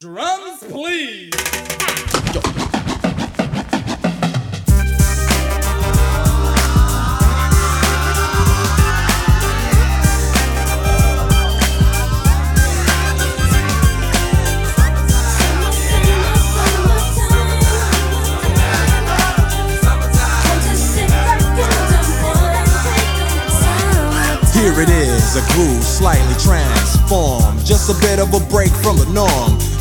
Drums, please. Here it is, a groove slightly transformed. Just a bit of a break from the norm.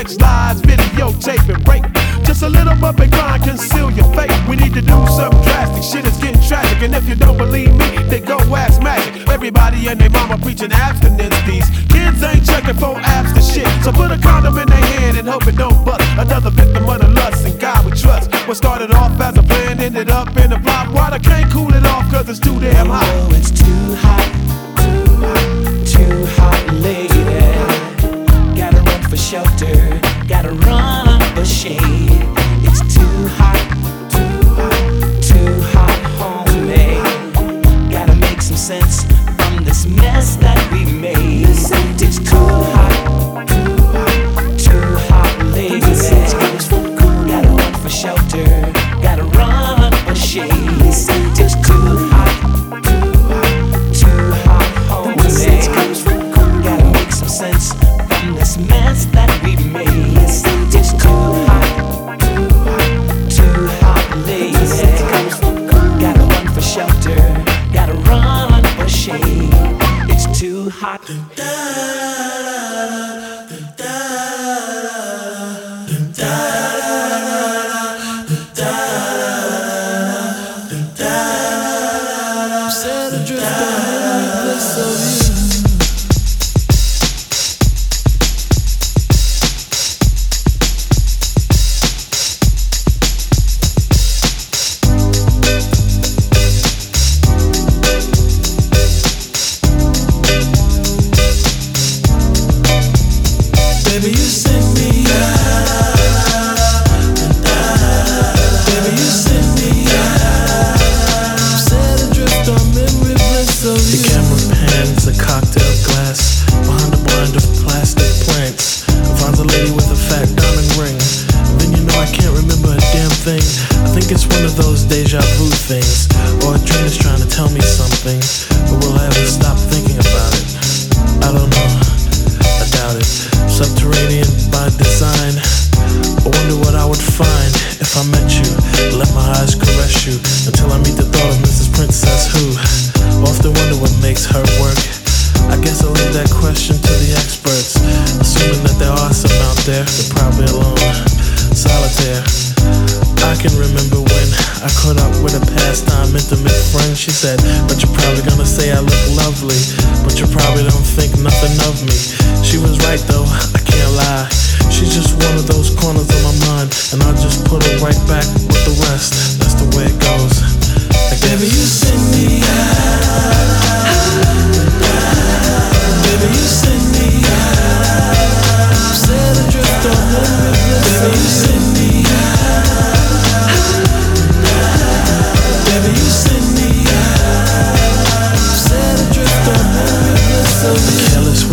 Sex lies, videotape and rape. Just a little bump and grind, conceal your fate. We need to do some drastic. Shit is getting tragic, and if you don't believe me, then go ask magic. Everybody and their mama preaching abstinence. These kids ain't checking for abs to shit, so put a condom in their hand and hope it don't bust. Another victim of the lust and God we trust. What started off as a plan ended up in a plot. Water can't cool it off 'cause it's too damn hot. Oh, it's too hot, too hot, too hot, lady. Gotta run for shelter.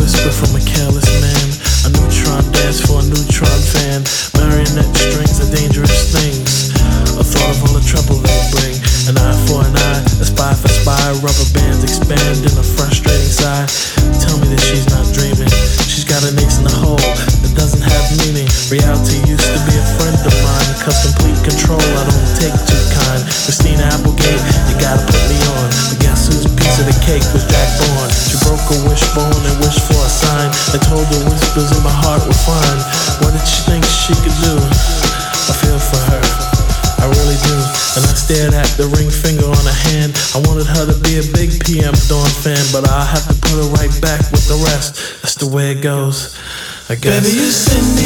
whisper from a but I have to put it right back with the rest. That's the way it goes, I guess. Baby, you send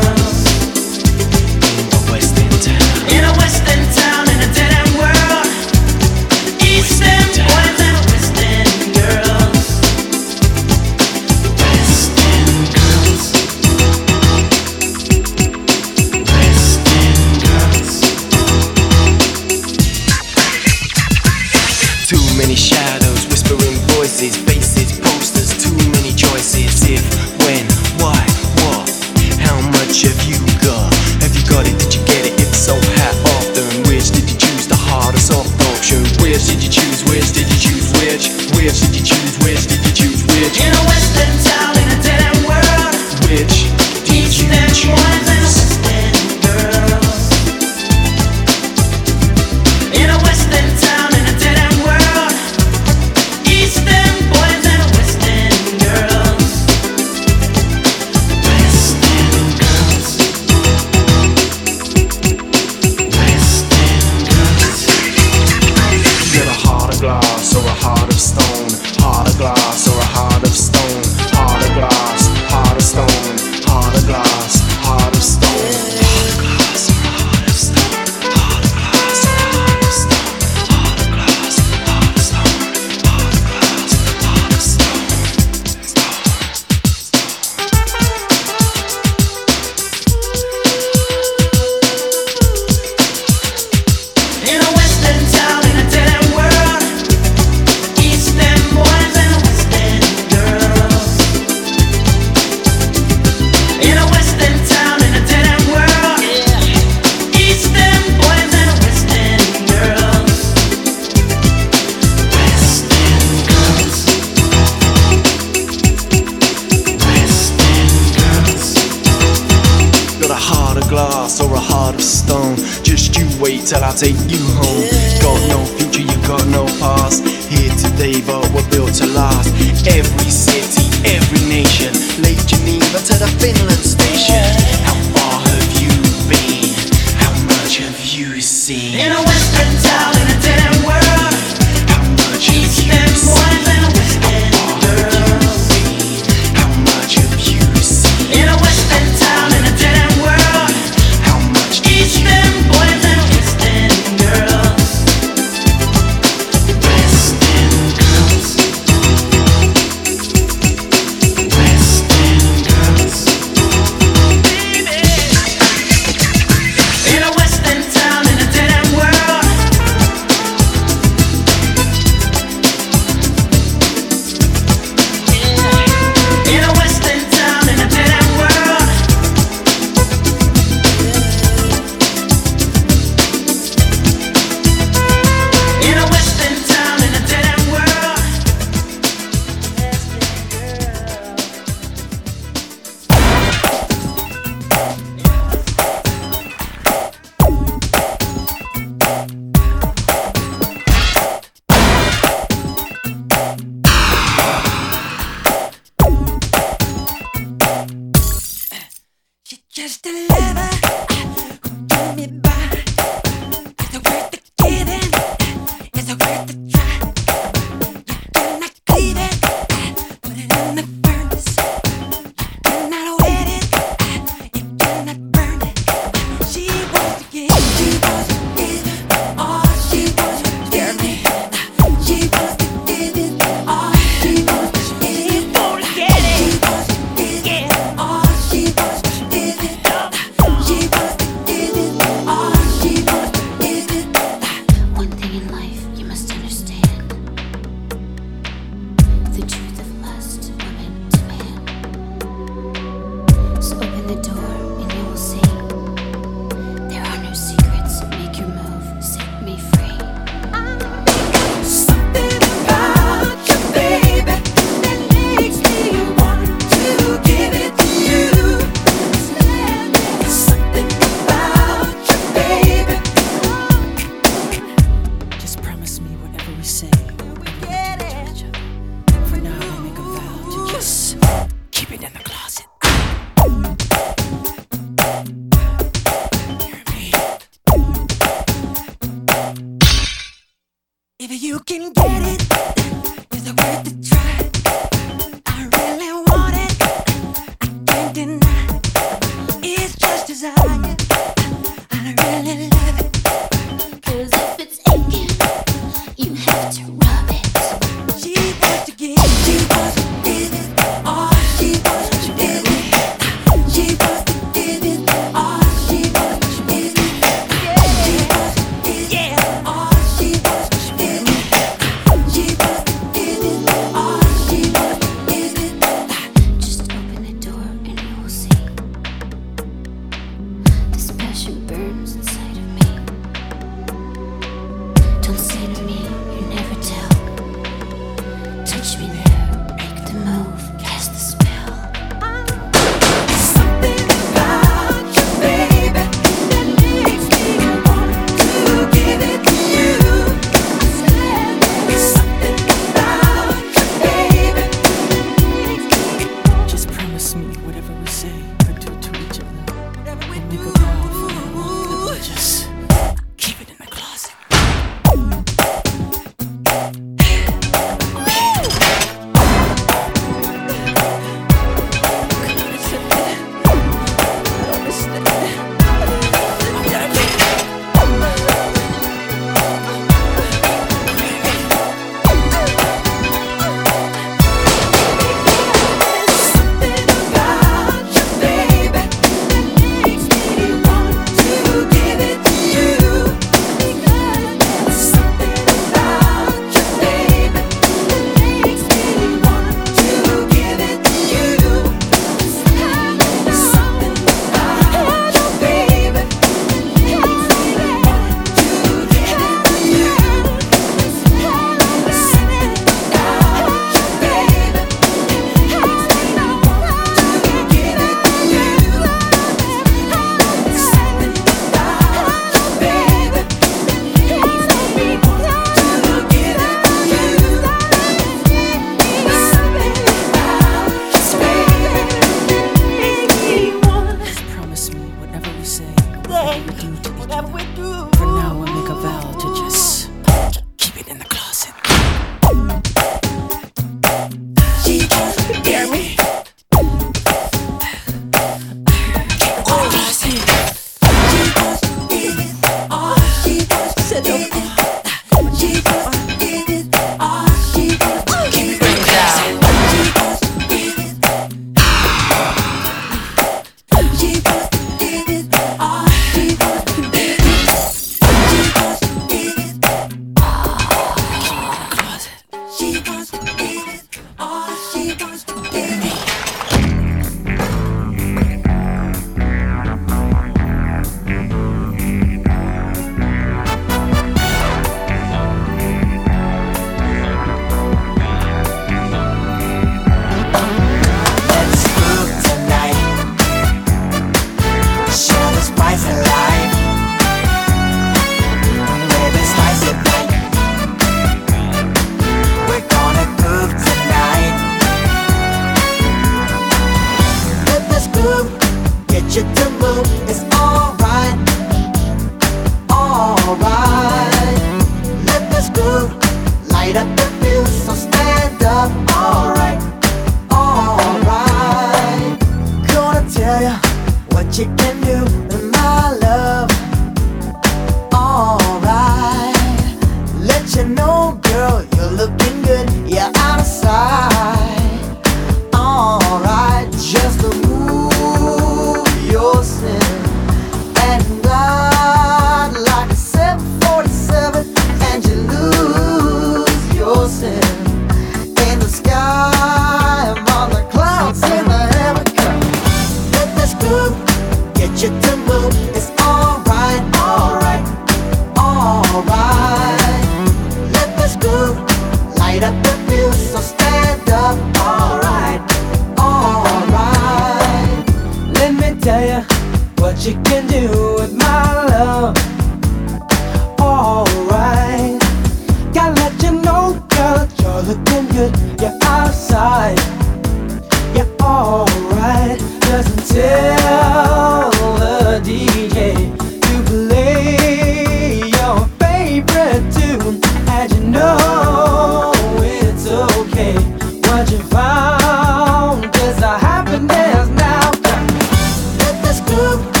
happiness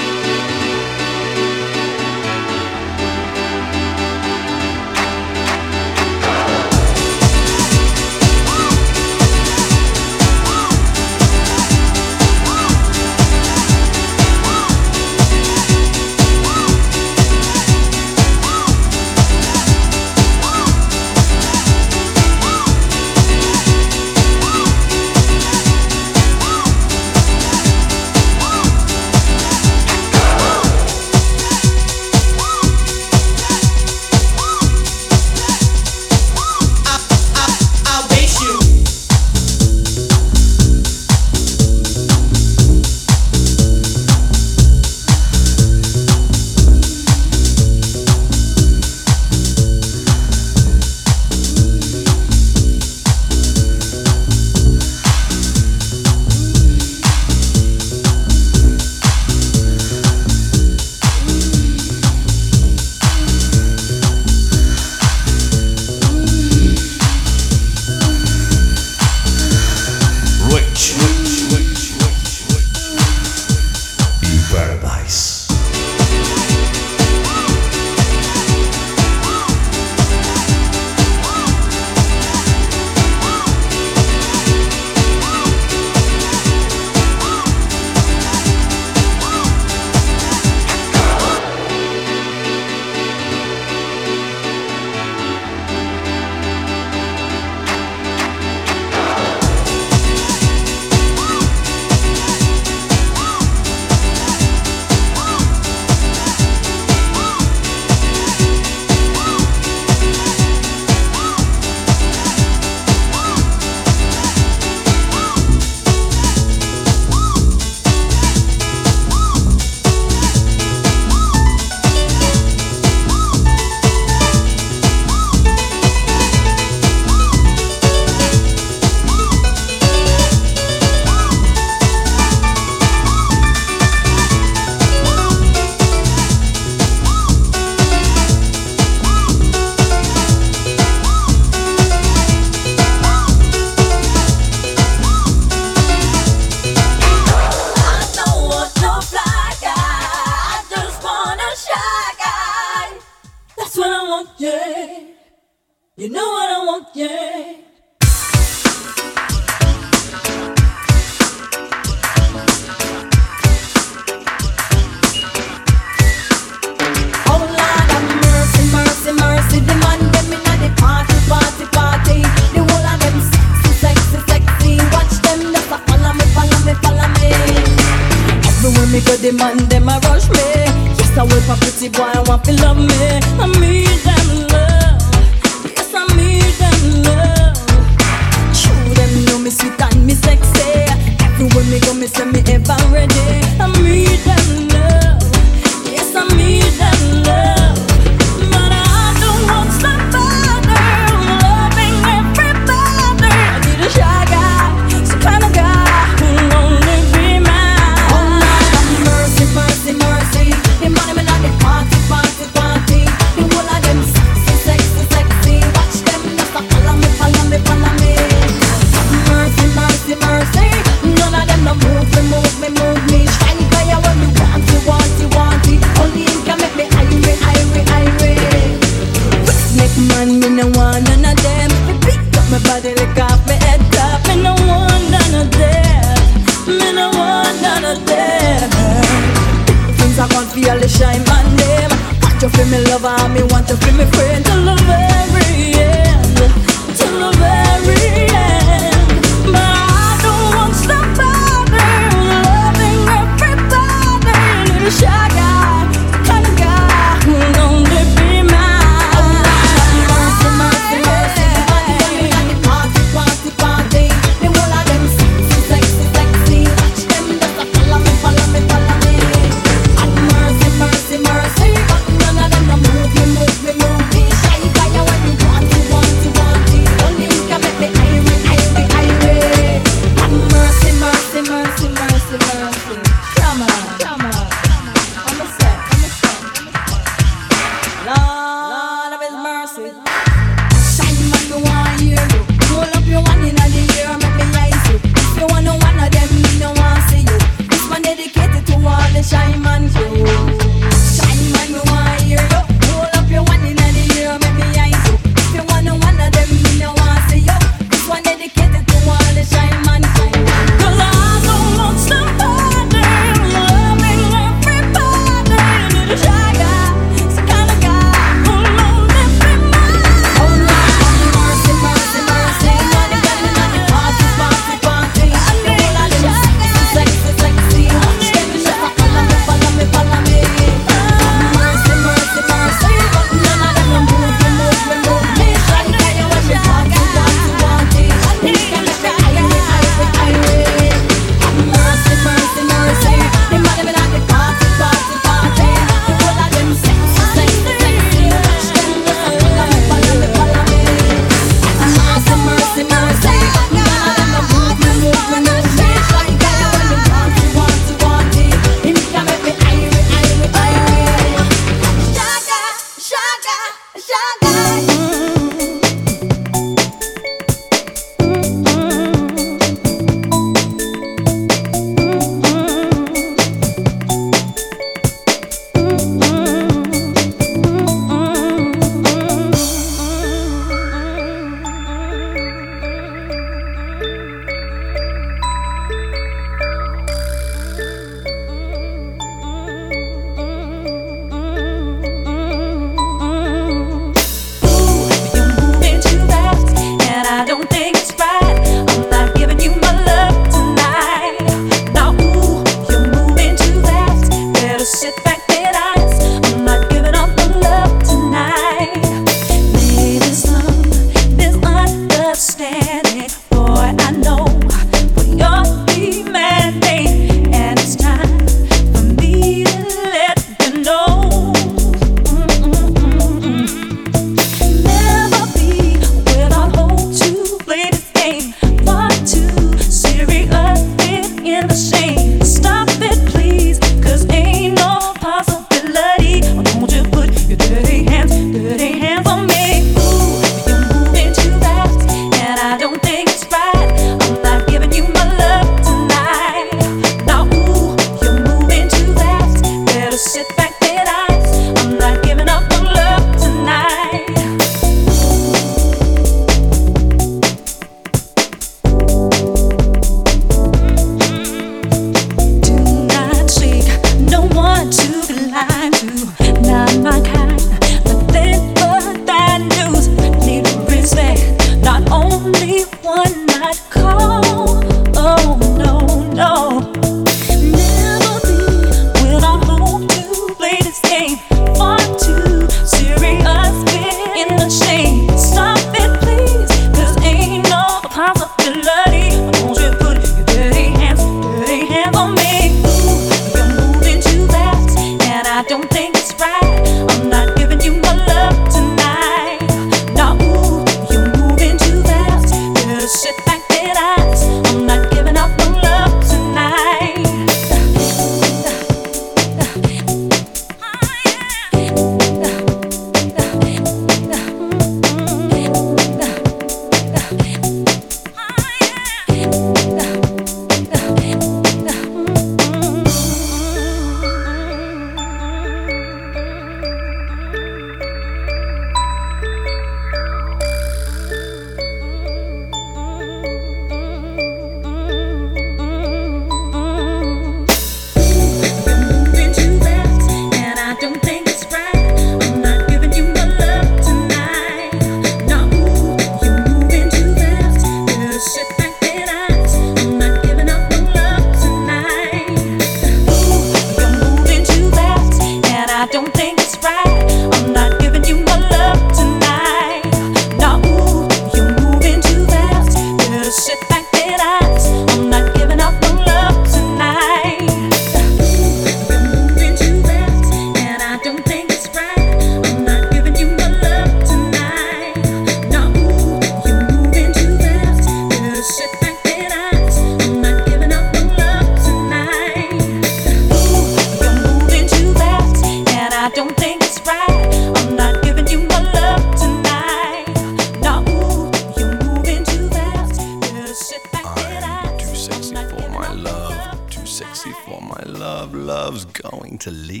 to leave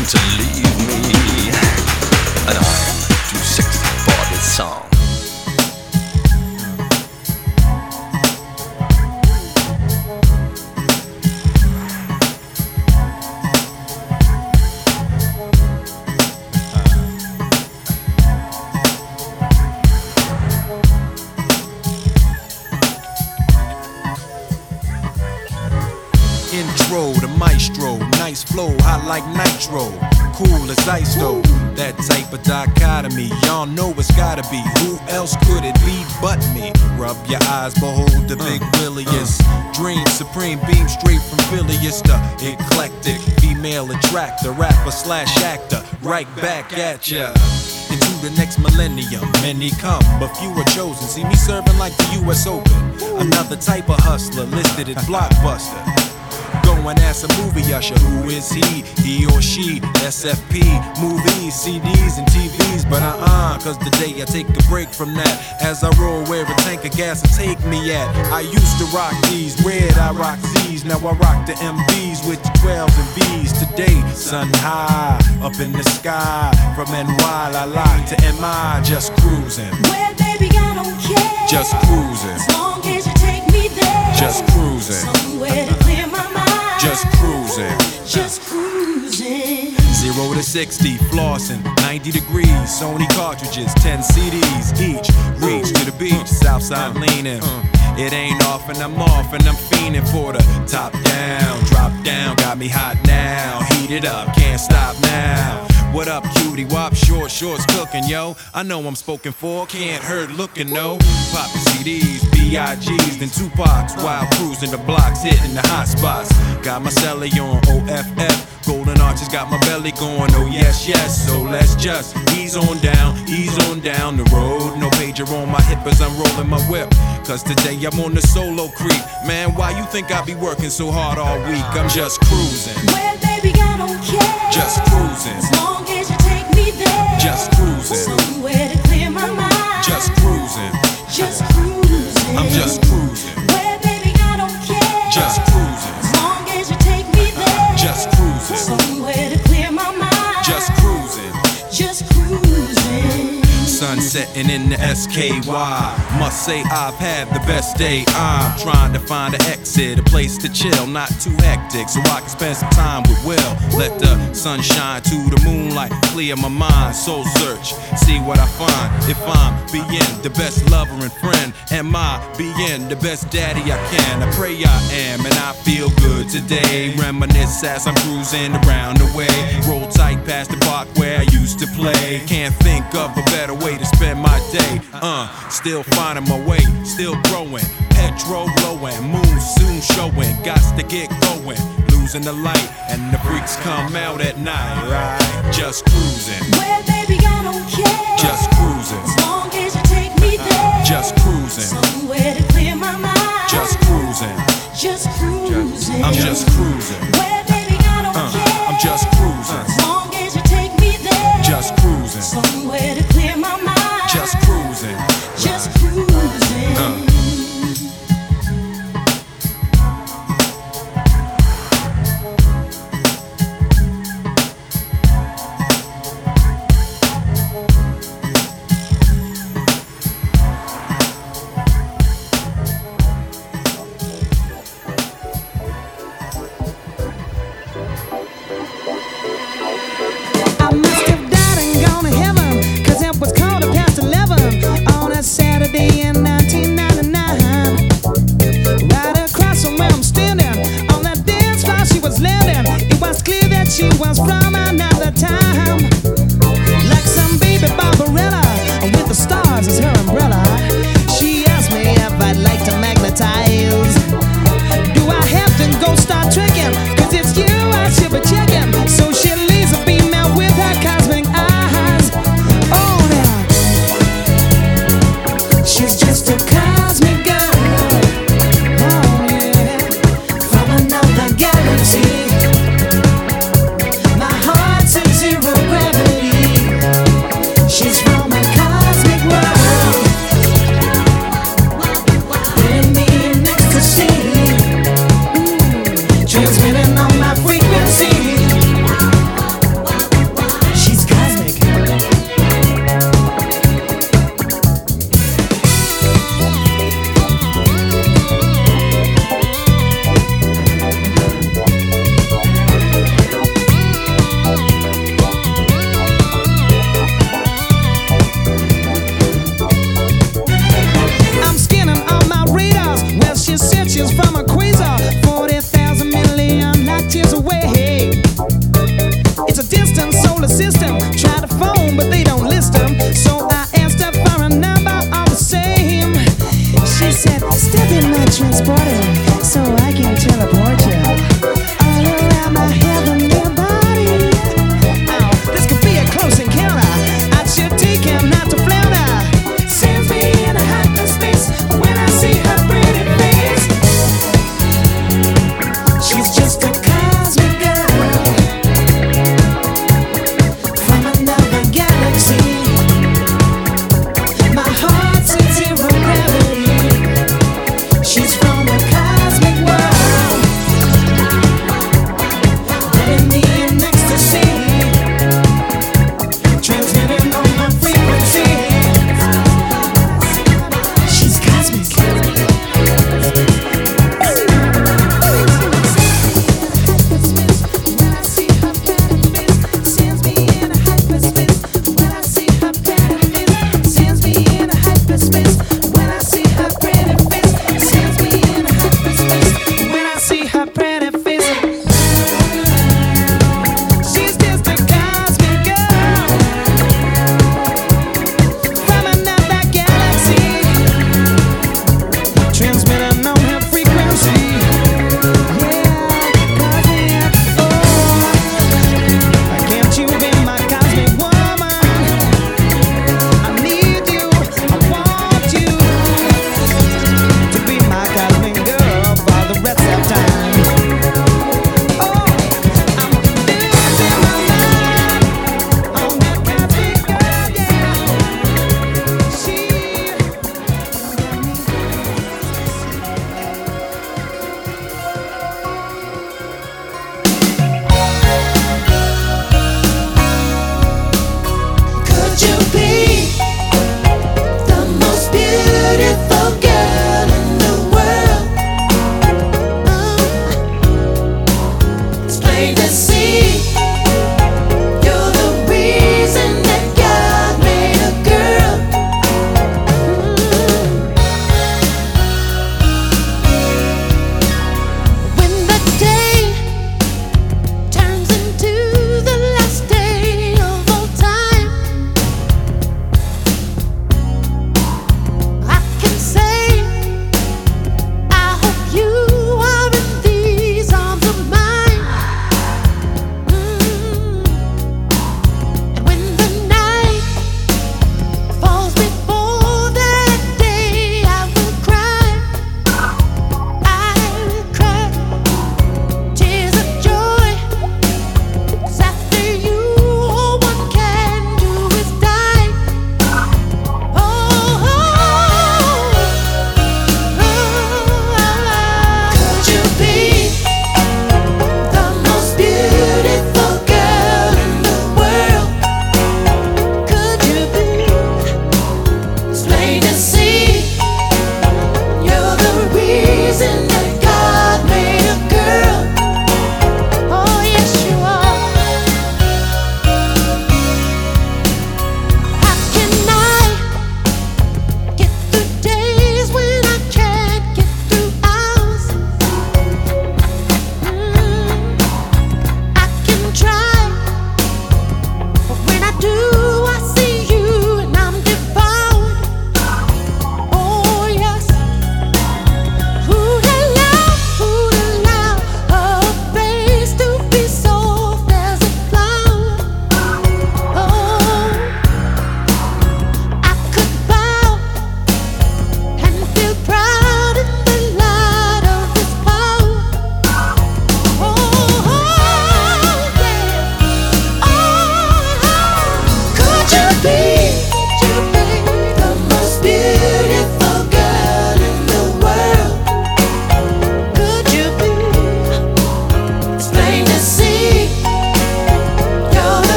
Going to leave rapper slash actor, right back at ya. Into the next millennium, many come, but few are chosen. See me serving like the US Open. Another type of hustler listed at Blockbuster. Going as a movie usher, who is he? He or she? SFP, movies, CDs, and TVs. But uh uh, cause the day I take a break from that, as I roll where a tank of gas will take me at. I used to rock these, red, I rock these. Now I rock the MVs with the 12s and V's. Today, sun high, up in the sky. From NY, la la to MI, just cruising. Well, baby, I don't care. Just cruising. As long as you take me there. Just cruising. Somewhere to clear my mind. Just cruising. Just cruising. Zero to 60, flossing, 90 degrees, Sony cartridges, 10 CDs each. Reach to the beach, Southside leaning. It ain't off and I'm off and I'm fiending for the top down, drop down, got me hot now. Heat it up, can't stop now. What up, cutie? Wop, short shorts cooking, yo. I know I'm spoken for, can't hurt looking, no. Pop CDs, B.I.G.s, then Tupac's while cruising the blocks, hitting the hot spots. Got my celly on OFF, golden arches got my belly going, oh yes, yes. So let's just ease on down, ease on down the road. No pager on my hip as I'm rolling my whip. Cause today I'm on the solo creep. Man, why you think I be working so hard all week? I'm just cruising, baby, I don't care. just cruising, As long as you take me there. just cruising, Somewhere to clear my mind. just cruising. Just cruising. I'm just cruising, Well, baby, I don't care. just cruising, As long as you take me there. just cruising, Somewhere to clear my mind. Sun setting in the SKY. Must say I've had the best day. I'm trying to find an exit, a place to chill, not too hectic, so I can spend some time with Will. Let the sun shine to the moonlight, clear my mind, soul search, see what I find. If I'm being the best lover and friend, am I being the best daddy I can? I pray I am, and I feel good today. Reminisce as I'm cruising around the way. Roll tight past the park where I used to play. Can't think of a better way to spend my day. Uh, still finding my way, still growing. Petrol blowing, moon soon showing. Gots to get going. Losing the light, and the freaks come out at night, right? Just cruising, Well, baby, I don't care. just cruising, As long as you take me there. just cruising, Somewhere to clear my mind. just cruising. Just cruising. I'm just cruising, Well,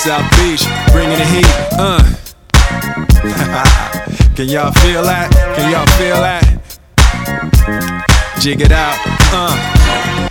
South Beach, bringing the heat. Uh. Can y'all feel that? Can y'all feel that? Jig it out. Uh.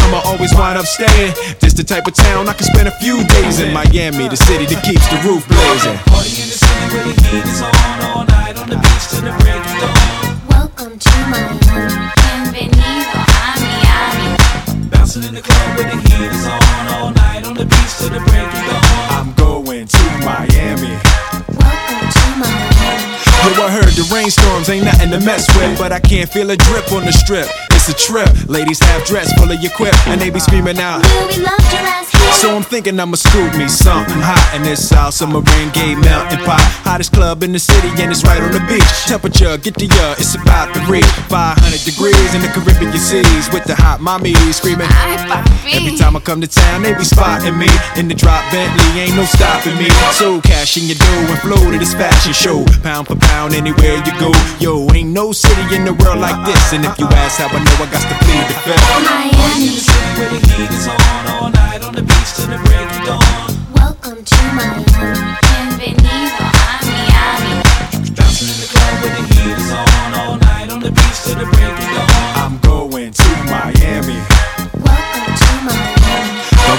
come, I always wind up staying. This the type of town I can spend a few days in. Miami, the city that keeps the roof blazing. Party in the city where the heat is on all night on the beach till the break of dawn. Welcome to Miami. Bienvenido a Miami. Bouncing in the club where the heat is on all night on the beach till the break of dawn. I'm going to Miami. Welcome to Miami. Yo, I heard the rainstorms ain't nothing to mess with, but I can't feel a drip on the strip. It's a trip. Ladies have dress full of your quip, and they be screaming out. Will we love your ass here? So I'm thinking I'ma scoop me something hot in this South Submarine Gay melting pot. Hottest club in the city, and it's right on the beach. Temperature, get the uh, it's about to reach 500 degrees in the Caribbean seas with the hot mommy screaming. Every time I come to town, they be spotting me in the drop Bentley, ain't no stopping me. So cash in your dough and flow to this fashion show, pound for pound anywhere you go. Yo, ain't no city in the world like this, and if you ask how I know, I got to plead the fifth. Miami. where the heat is on all night on the beach till the break of dawn.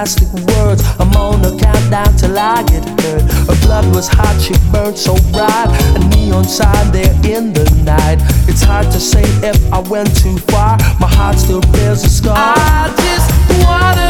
Plastic words. I'm on a countdown till I get hurt. Her blood was hot, she burned so bright. A neon sign there in the night. It's hard to say if I went too far. My heart still bears a scar. I just wanna.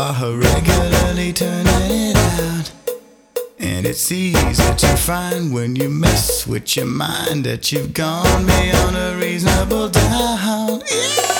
are regularly turning it out. And it's easy to find when you mess with your mind that you've gone beyond a reasonable doubt. Yeah.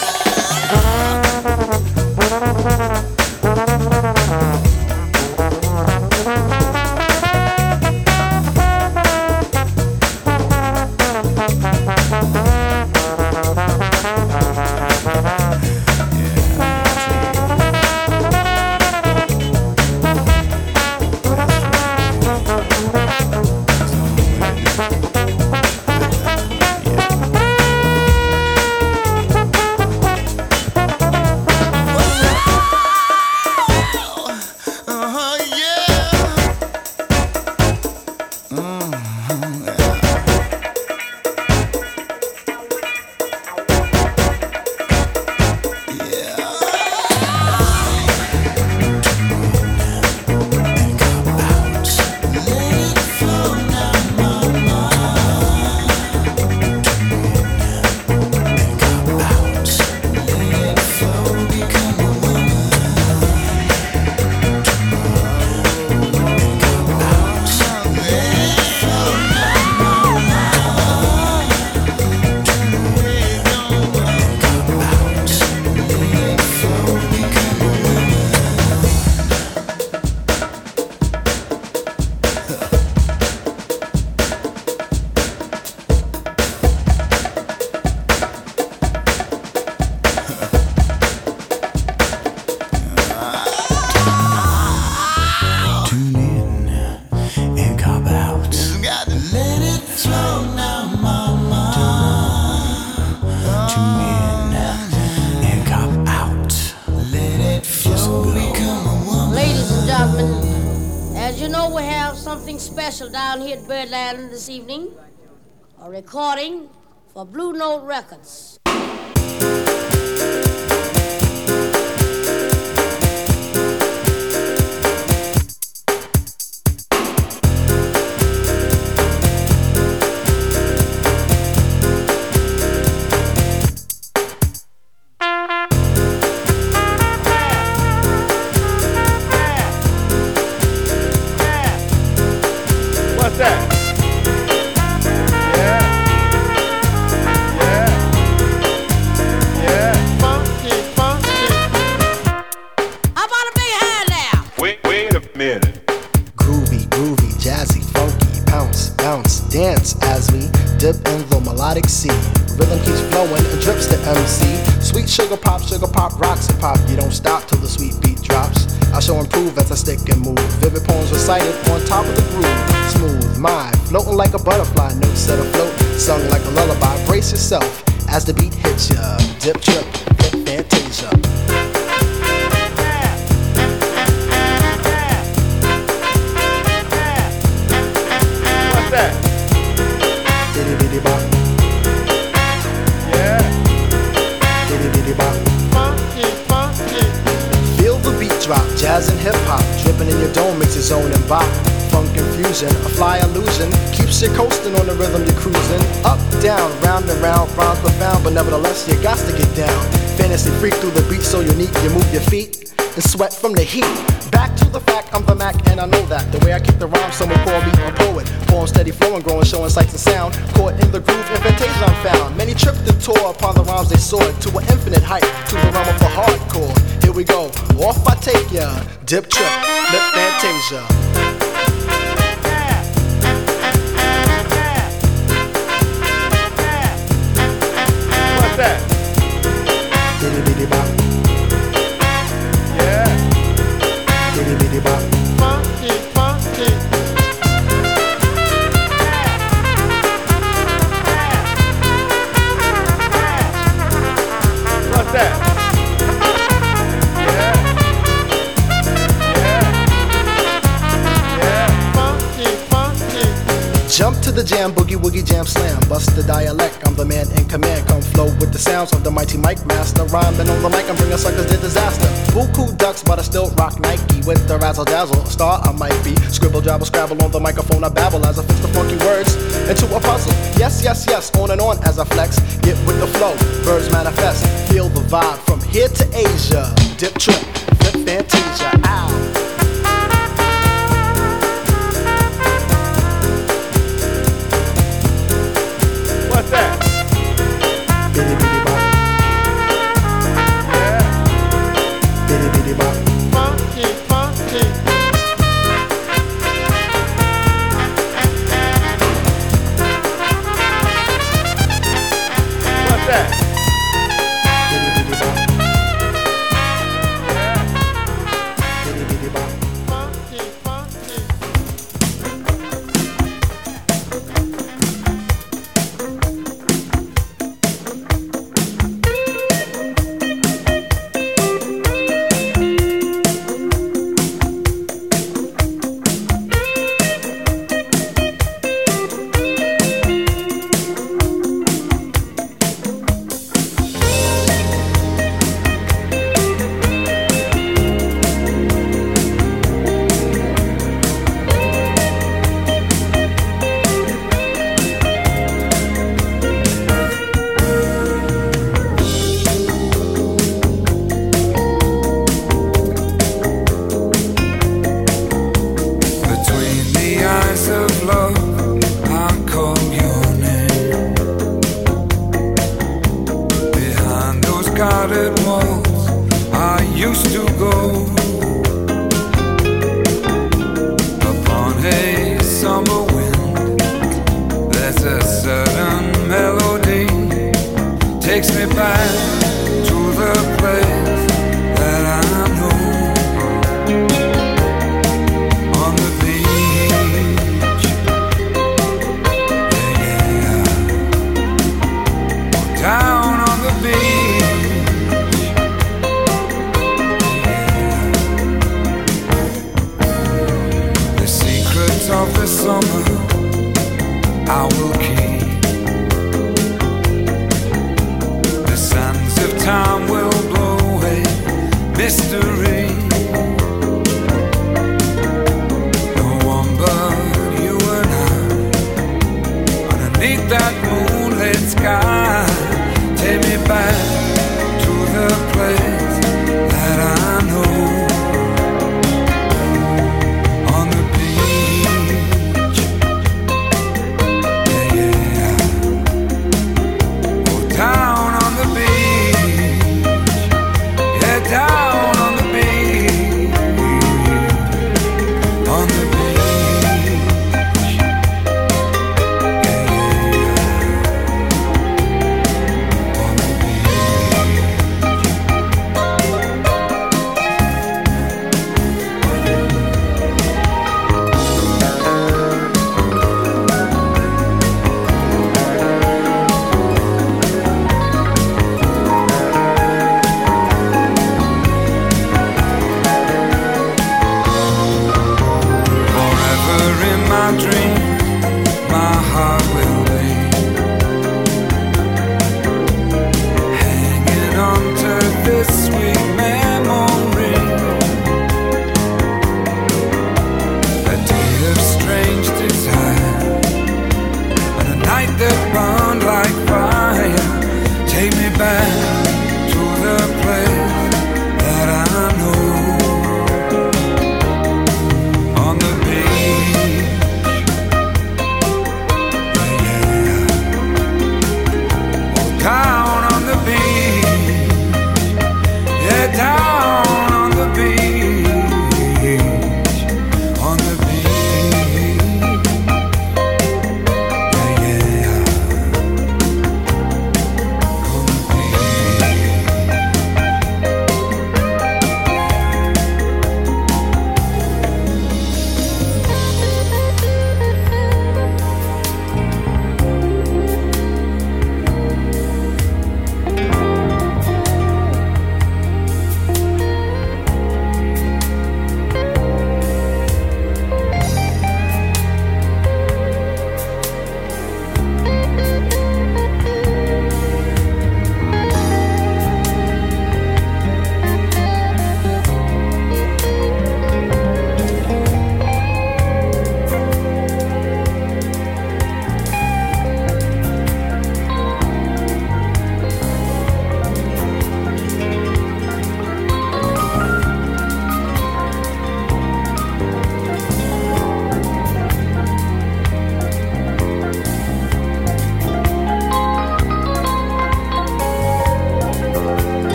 Down here at Birdland this evening? A recording for Blue Note Records. Rocks and pop. You don't stop till the sweet beat drops. I shall improve as I stick and move. Vivid poems recited on top of the groove. Smooth mind, floating like a butterfly, notes set afloat, sung like a lullaby. Brace yourself as the beat hits ya. Dip, trip, hit fantasia. Jazz and hip hop, dripping in your dome makes your zone and bop. Funk infusion, a fly illusion, keeps you coasting on the rhythm you're cruising. Up, down, round and round, rhymes profound, but nevertheless you got to get down. Fantasy freak through the beat so unique, you move your feet and sweat from the heat. Back to the fact, I'm the Mac and I know that. The way I kick the rhyme, someone call me a poet. Poem steady flowing, growing, showing sights and sound. Caught in the groove, invitation I'm found. Many tripped and tore upon the rhymes they soared to an infinite height, to the realm of the hardcore. Here we go, off I take ya. Dip trip, flip fantasia. Boogie woogie jam slam. Bust the dialect, I'm the man in command. Come flow with the sounds of the mighty mic master. Rhyming on the mic, I'm bringing suckers to disaster. Buku ducks, but I still rock Nike with the razzle dazzle. Star I might be. Scribble, jabble, scrabble on the microphone. I babble as I fix the funky words into a puzzle. Yes, yes, yes, on and on as I flex. Get with the flow, birds manifest. Feel the vibe from here to Asia. Dip trip, flip fantasia.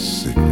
sick.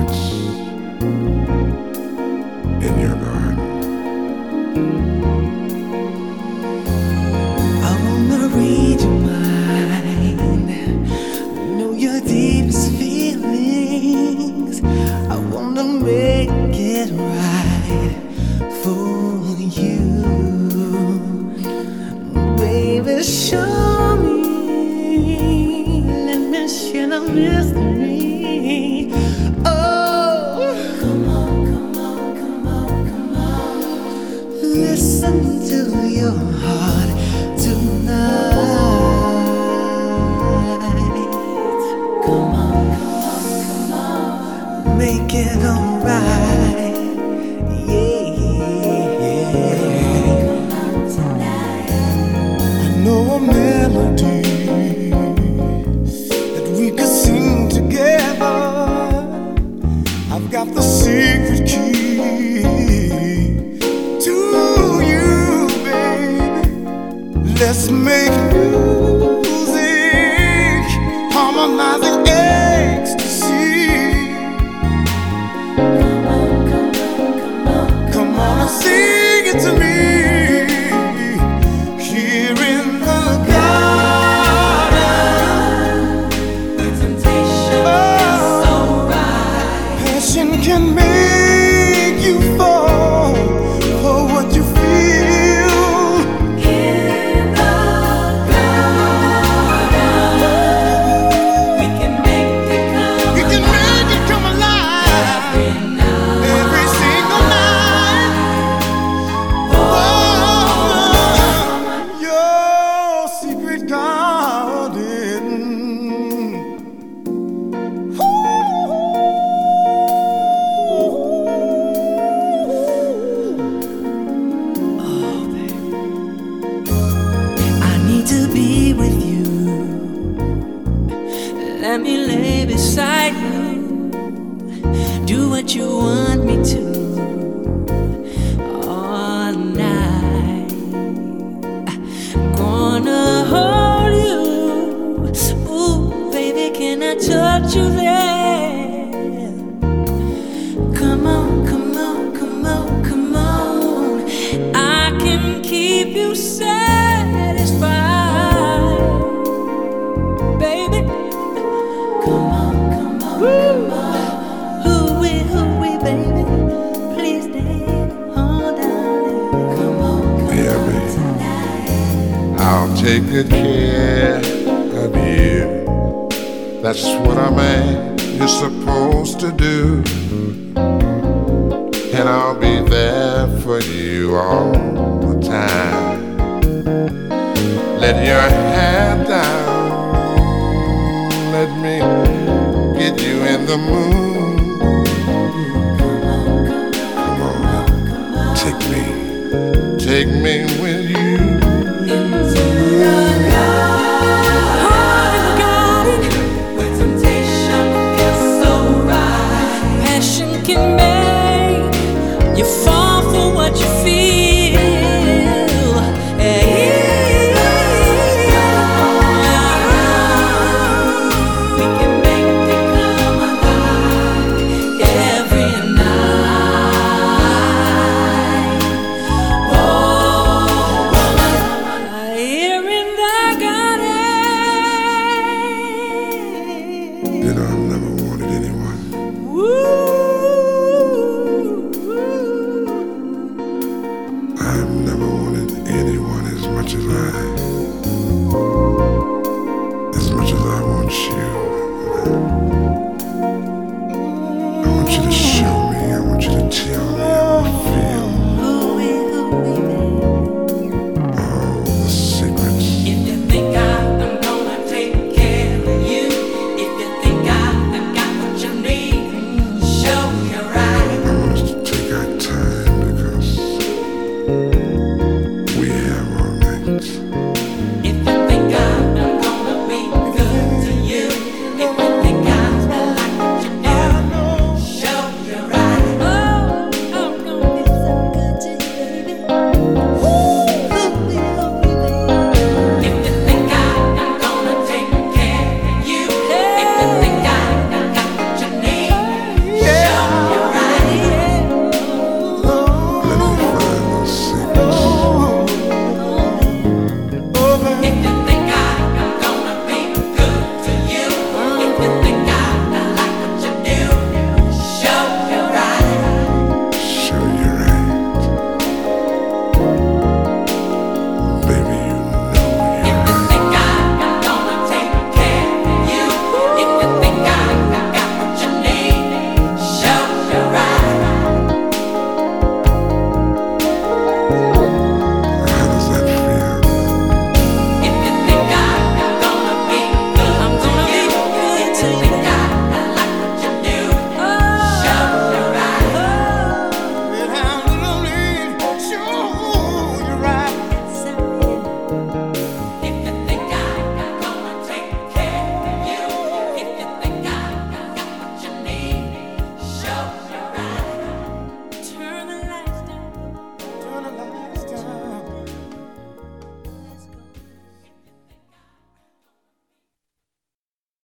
Let your head down. Let me get you in the mood.